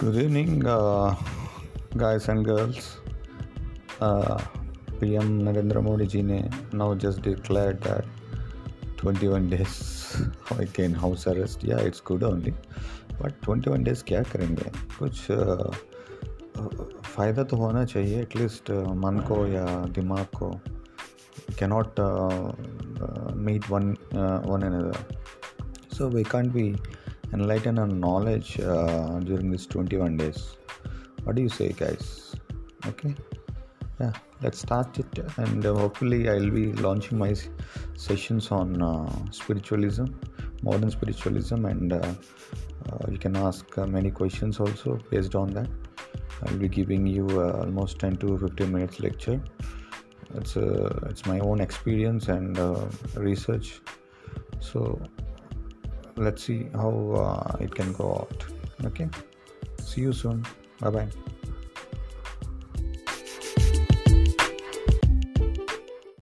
Good evening guys and girls PM Narendra Modi ji ने now just declare that 21 days I can house arrest या it's good only but 21 days क्या करेंगे? कुछ uh, फ़ायदा तो होना चाहिए एटलीस्ट मन को या दिमाग को. Cannot meet one one another so we can't be enlightened our knowledge uh, during these 21 days. What do you say guys? Okay? Yeah let's start it and uh, hopefully i'll be launching my sessions on uh, spiritualism modern spiritualism and uh, uh, you can ask uh, many questions also based on that. I'll be giving you almost 10 to 15 minutes lecture. It's it's my own experience and research. So let's see how uh, it can go out. Okay? See you soon. Bye bye